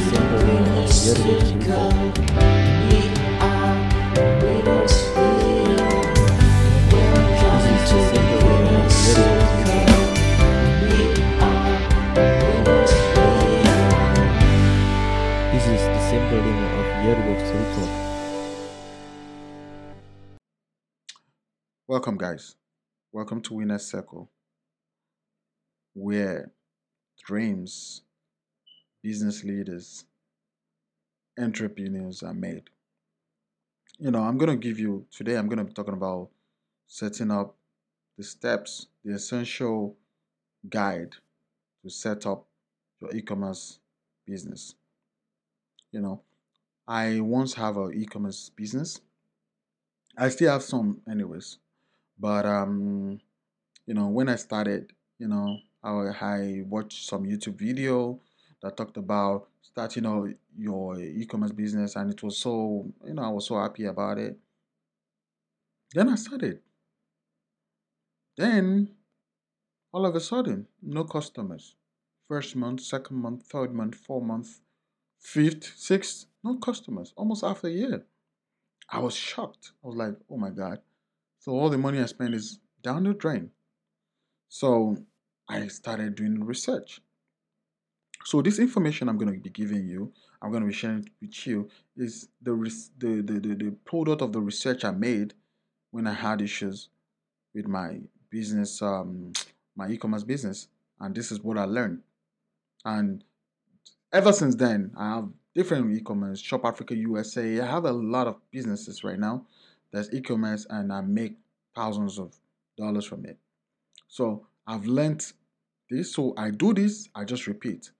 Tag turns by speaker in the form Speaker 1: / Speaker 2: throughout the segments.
Speaker 1: This is the symbolism of Yearbook Circle.
Speaker 2: Welcome, guys. Welcome to Winner's Circle, where dreams, business leaders, entrepreneurs are made. You know, I'm going to give you today, I'm going to be talking about setting up the steps, the essential guide to set up your e commerce business. You know, I once have an e commerce business. I still have some, anyways. But um, you know, when I started, you know, I, I watched some YouTube video that talked about starting out your e-commerce business, and it was so, you know, I was so happy about it. Then I started. Then all of a sudden, no customers. First month, second month, third month, fourth month, fifth, sixth, no customers. Almost half a year. I was shocked. I was like, oh my God. So all the money I spent is down the drain. So I started doing research. So this information I'm going to be giving you, I'm going to be sharing with you, is the the, the, the, the product of the research I made when I had issues with my business, um, my e-commerce business, and this is what I learned. And ever since then, I have different e-commerce, Shop Africa USA. I have a lot of businesses right now that's e-commerce and I make thousands of dollars from it. So I've learned this. So I do this, I just repeat.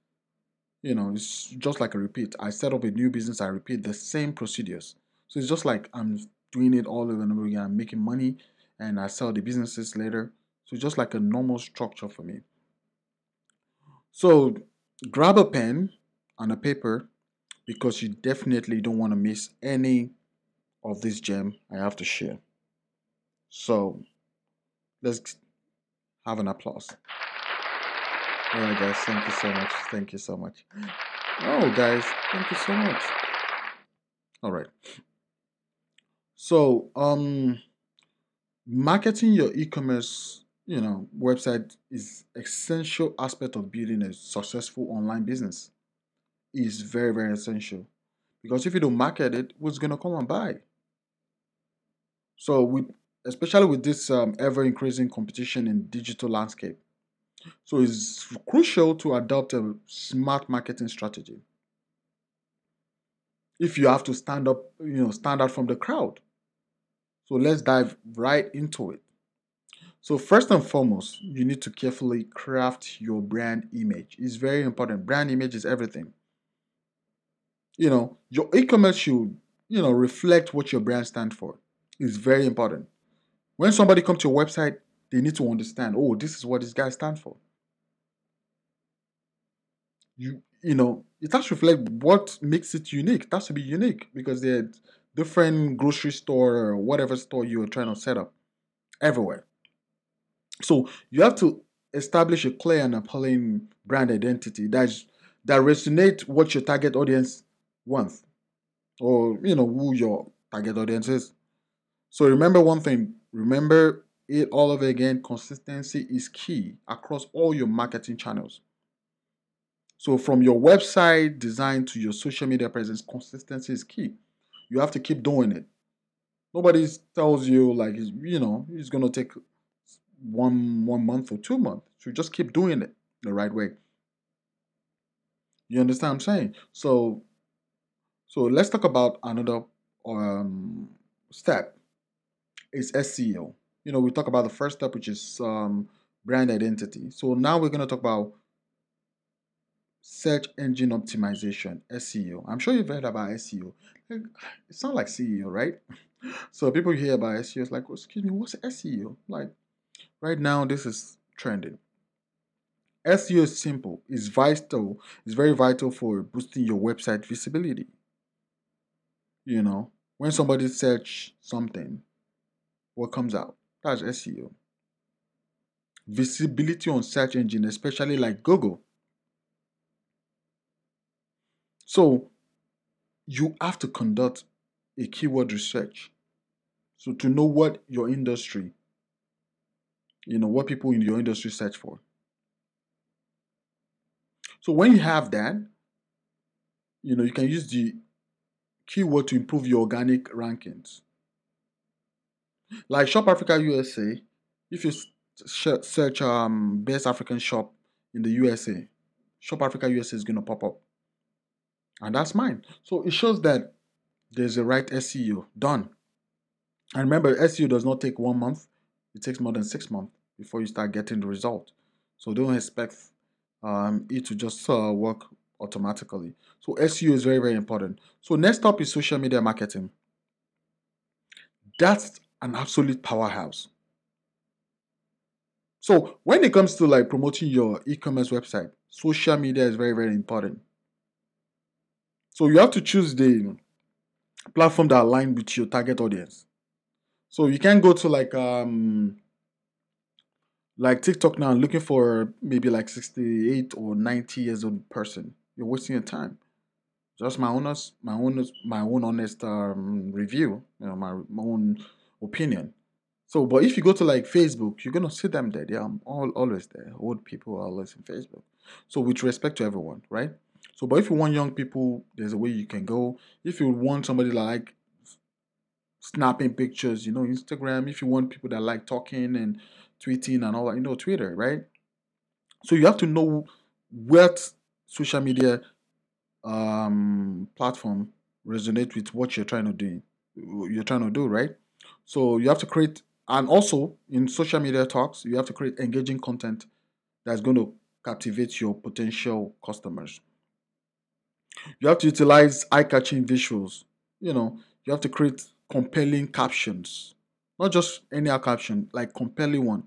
Speaker 2: You know, it's just like a repeat. I set up a new business, I repeat the same procedures. So it's just like I'm doing it all over and over again. I'm making money and I sell the businesses later. So just like a normal structure for me. So grab a pen and a paper because you definitely don't want to miss any of this gem I have to share. So let's have an applause. All right, guys, thank you so much. Thank you so much. Oh, guys, thank you so much. All right. So, um, marketing your e-commerce, you know, website is essential aspect of building a successful online business. Is very very essential because if you don't market it, who's gonna come and buy? So with especially with this um, ever increasing competition in digital landscape, so it's crucial to adopt a smart marketing strategy. If you have to stand up, you know, stand out from the crowd. So let's dive right into it. So first and foremost, you need to carefully craft your brand image. It's very important. Brand image is everything. You know, your e-commerce should, you know, reflect what your brand stands for It's very important. When somebody comes to your website, they need to understand, oh, this is what this guy stands for. You you know, it has to reflect what makes it unique. It has to be unique because they're different grocery store or whatever store you're trying to set up everywhere. So you have to establish a clear and appealing brand identity that's that resonate what your target audience wants or you know who your target audience is. So remember one thing, remember it all over again, consistency is key across all your marketing channels. So from your website design to your social media presence, consistency is key. You have to keep doing it. Nobody tells you like you know it's gonna take one one month or two months. So just keep doing it the right way. You understand what I'm saying? So so let's talk about another um, step is SEO. You know, we talk about the first step, which is um, brand identity. So now we're going to talk about search engine optimization, SEO. I'm sure you've heard about SEO. It sounds like CEO, right? So people hear about SEO, it's like, well, excuse me, what's SEO? Like, right now, this is trending. SEO is simple, it's vital, it's very vital for boosting your website visibility. You know, when somebody search something, what comes out. That's SEO. Visibility on search engine, especially like Google. So you have to conduct a keyword research. So to know what your industry, you know, what people in your industry search for. So when you have that, you know, you can use the keyword to improve your organic rankings. Like Shop Africa USA, if you search um, best African shop in the USA, Shop Africa USA is going to pop up. And that's mine. So it shows that there's a right SEO done. And remember, SEO does not take one month, it takes more than six months before you start getting the result. So don't expect um, it to just uh, work automatically. So SEO is very, very important. So next up is social media marketing. That's an absolute powerhouse. So when it comes to like promoting your e-commerce website, social media is very, very important. So you have to choose the platform that align with your target audience. So you can go to like um like TikTok now looking for maybe like 68 or 90 years old person. You're wasting your time. Just my honest my own my own honest um, review, you know, my, my own opinion. So, but if you go to like Facebook, you're gonna see them there. They are all always there. Old people are always in Facebook. So, with respect to everyone, right? So, but if you want young people, there's a way you can go. If you want somebody like snapping pictures, you know, Instagram. If you want people that like talking and tweeting and all that, you know, Twitter, right? So you have to know what social media um platform resonate with what you're trying to do. You're trying to do, right? So you have to create, and also in social media talks, you have to create engaging content that's going to captivate your potential customers. You have to utilize eye-catching visuals. You know, you have to create compelling captions, not just any caption, like compelling one.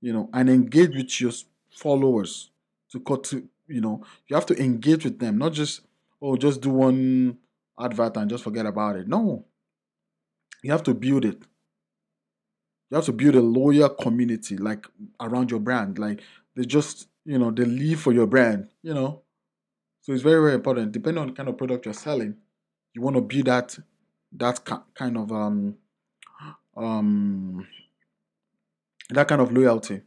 Speaker 2: You know, and engage with your followers to cut to you know you have to engage with them, not just oh just do one advert and just forget about it. No, you have to build it. You have to build a loyal community like around your brand. Like they just you know they live for your brand. You know, so it's very very important. Depending on the kind of product you're selling, you want to build that that kind of um um that kind of loyalty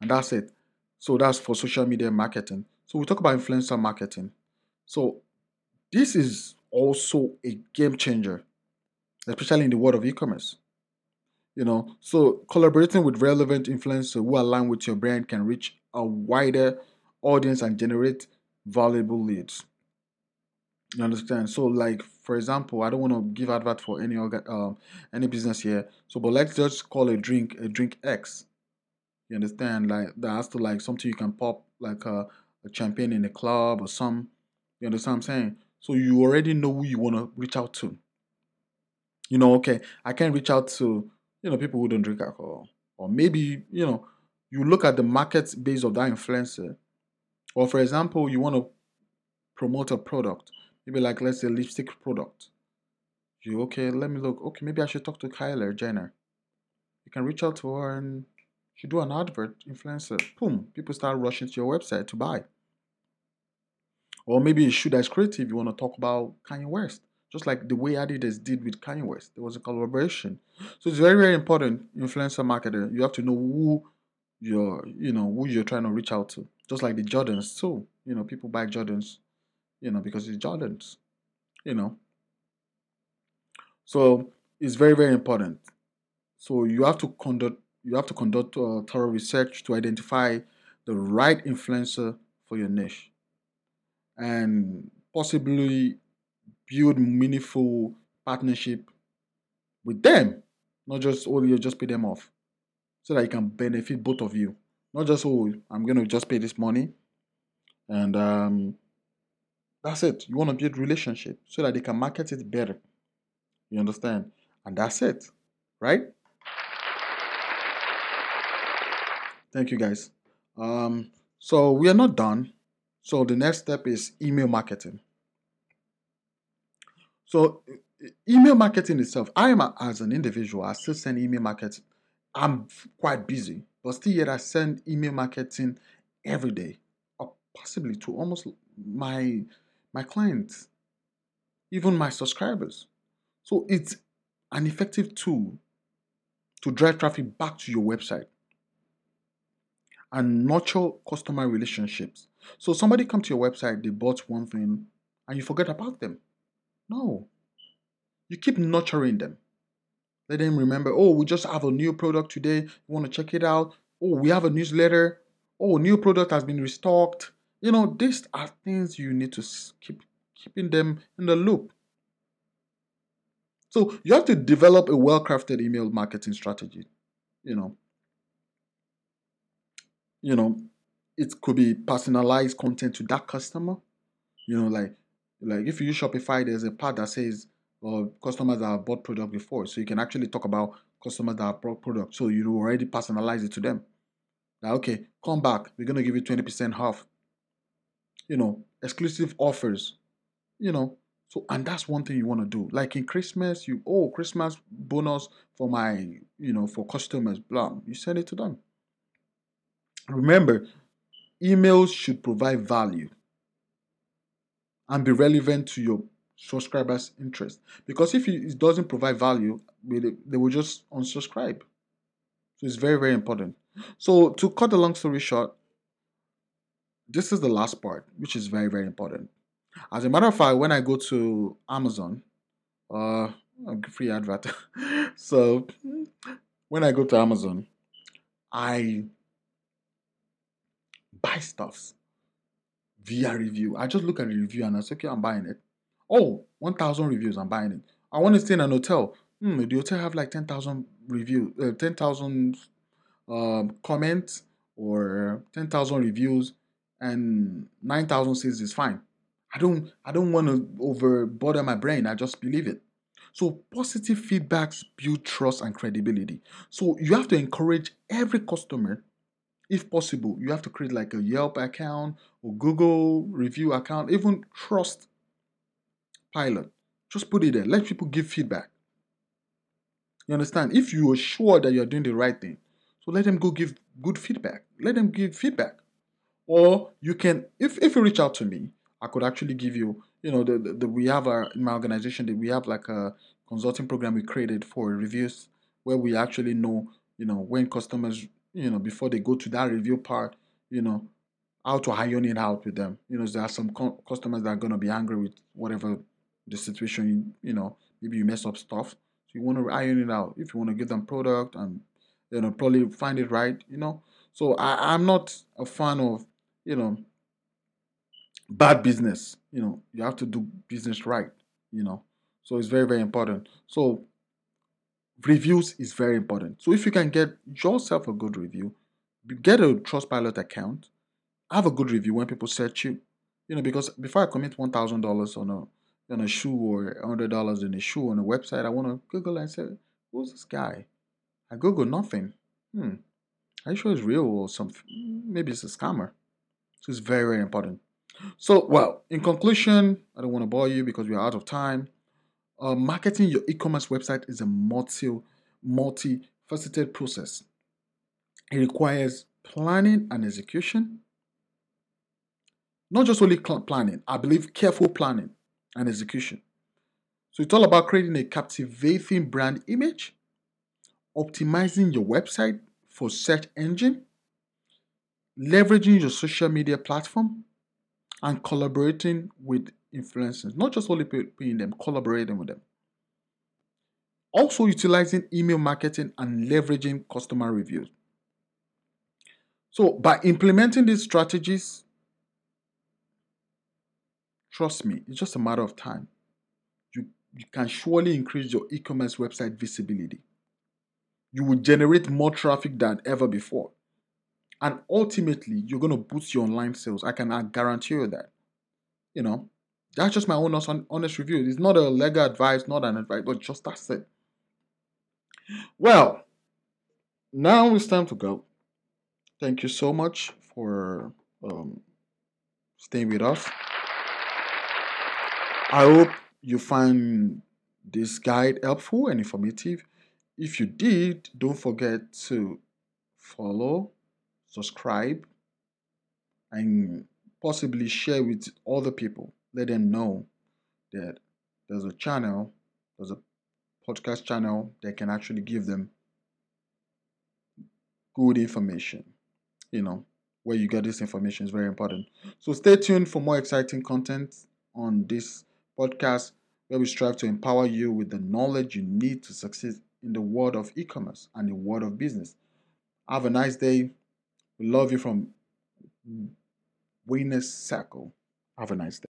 Speaker 2: and that's it so that's for social media marketing so we talk about influencer marketing so this is also a game changer especially in the world of e-commerce you know so collaborating with relevant influencers who align with your brand can reach a wider audience and generate valuable leads you understand? So, like for example, I don't want to give advert for any organ, um, any business here. So, but let's just call a drink a drink X. You understand? Like that has to like something you can pop like a, a champagne in a club or some. You understand what I'm saying? So you already know who you want to reach out to. You know, okay, I can reach out to you know people who don't drink alcohol, or maybe you know you look at the market base of that influencer, or for example, you want to promote a product maybe like let's say lipstick product. You okay? Let me look. Okay, maybe I should talk to Kylie Jenner. You can reach out to her and she do an advert, influencer. Boom! People start rushing to your website to buy. Or maybe you should as creative. You want to talk about Kanye West, just like the way Adidas did with Kanye West. There was a collaboration. So it's very very important. Influencer marketer. You have to know who you're, you know, who you're trying to reach out to. Just like the Jordans too. You know, people buy Jordans you know, because it's Jordans, you know. So it's very, very important. So you have to conduct you have to conduct uh, thorough research to identify the right influencer for your niche, and possibly build meaningful partnership with them, not just only you just pay them off, so that you can benefit both of you. Not just oh, I'm gonna just pay this money, and um, that's it. You want to build relationship so that they can market it better. You understand? And that's it. Right? Thank you guys. Um, so we are not done. So the next step is email marketing. So email marketing itself, I am a, as an individual, I still send email marketing. I'm quite busy, but still yet I send email marketing every day, or possibly to almost my my clients, even my subscribers. So it's an effective tool to drive traffic back to your website and nurture customer relationships. So somebody come to your website, they bought one thing, and you forget about them. No. You keep nurturing them. Let them remember, oh, we just have a new product today. You want to check it out? Oh, we have a newsletter. Oh, new product has been restocked. You know, these are things you need to keep keeping them in the loop. So you have to develop a well-crafted email marketing strategy. You know, you know, it could be personalized content to that customer. You know, like like if you use Shopify, there's a part that says uh, customers that have bought product before, so you can actually talk about customers that have bought product. So you already personalize it to them. Now, okay, come back. We're gonna give you twenty percent off. You know, exclusive offers. You know, so and that's one thing you want to do. Like in Christmas, you oh Christmas bonus for my you know for customers. Blah, you send it to them. Remember, emails should provide value and be relevant to your subscribers' interest. Because if it doesn't provide value, they will just unsubscribe. So it's very, very important. So to cut the long story short, this is the last part, which is very, very important. As a matter of fact, when I go to Amazon, uh, free advert. so when I go to Amazon, I buy stuffs via review. I just look at the review and I say, okay, I'm buying it. Oh, 1,000 reviews, I'm buying it. I want to stay in an hotel. Hmm, the hotel have like 10,000 reviews, uh, 10,000 um, comments or 10,000 reviews and 9,000 says it's fine. I don't I don't want to over bother my brain. I just believe it. So positive feedbacks build trust and credibility. So you have to encourage every customer if possible, you have to create like a Yelp account or Google review account, even Trust Pilot. Just put it there. Let people give feedback. You understand? If you are sure that you're doing the right thing, so let them go give good feedback. Let them give feedback. Or you can, if, if you reach out to me, I could actually give you, you know, the, the, the we have a, in my organization that we have like a consulting program we created for reviews where we actually know, you know, when customers you know, before they go to that review part, you know, how to iron it out with them. You know, there are some co- customers that are going to be angry with whatever the situation, you, you know, maybe you mess up stuff. So you want to iron it out. If you want to give them product and, you know, probably find it right, you know. So I, I'm not a fan of, you know, bad business. You know, you have to do business right, you know. So it's very, very important. So reviews is very important. So if you can get yourself a good review, get a Trustpilot account, have a good review when people search you. You know, because before I commit one thousand dollars on a on a shoe or hundred dollars in a shoe on a website, I want to Google and say, "Who's this guy?" I Google nothing. Hmm. Are you sure it's real or something? Maybe it's a scammer. So it's very very important. So well, in conclusion, I don't want to bore you because we're out of time. Uh, marketing your e-commerce website is a multi multi-faceted process. It requires planning and execution. Not just only planning, I believe careful planning and execution. So it's all about creating a captivating brand image, optimizing your website for search engine, leveraging your social media platform, and collaborating with influencers, not just only paying them, collaborating with them. Also, utilizing email marketing and leveraging customer reviews. So, by implementing these strategies, trust me, it's just a matter of time. You, you can surely increase your e commerce website visibility. You will generate more traffic than ever before. And ultimately, you're going to boost your online sales. I can guarantee you that. You know, that's just my own honest review. It's not a legal advice, not an advice, but just that's it. Well, now it's time to go. Thank you so much for um, staying with us. I hope you find this guide helpful and informative. If you did, don't forget to follow, subscribe, and possibly share with other people let them know that there's a channel, there's a podcast channel that can actually give them good information. You know, where you get this information is very important. So stay tuned for more exciting content on this podcast where we strive to empower you with the knowledge you need to succeed in the world of e-commerce and the world of business. Have a nice day. We love you from Winners Circle. Have a nice day.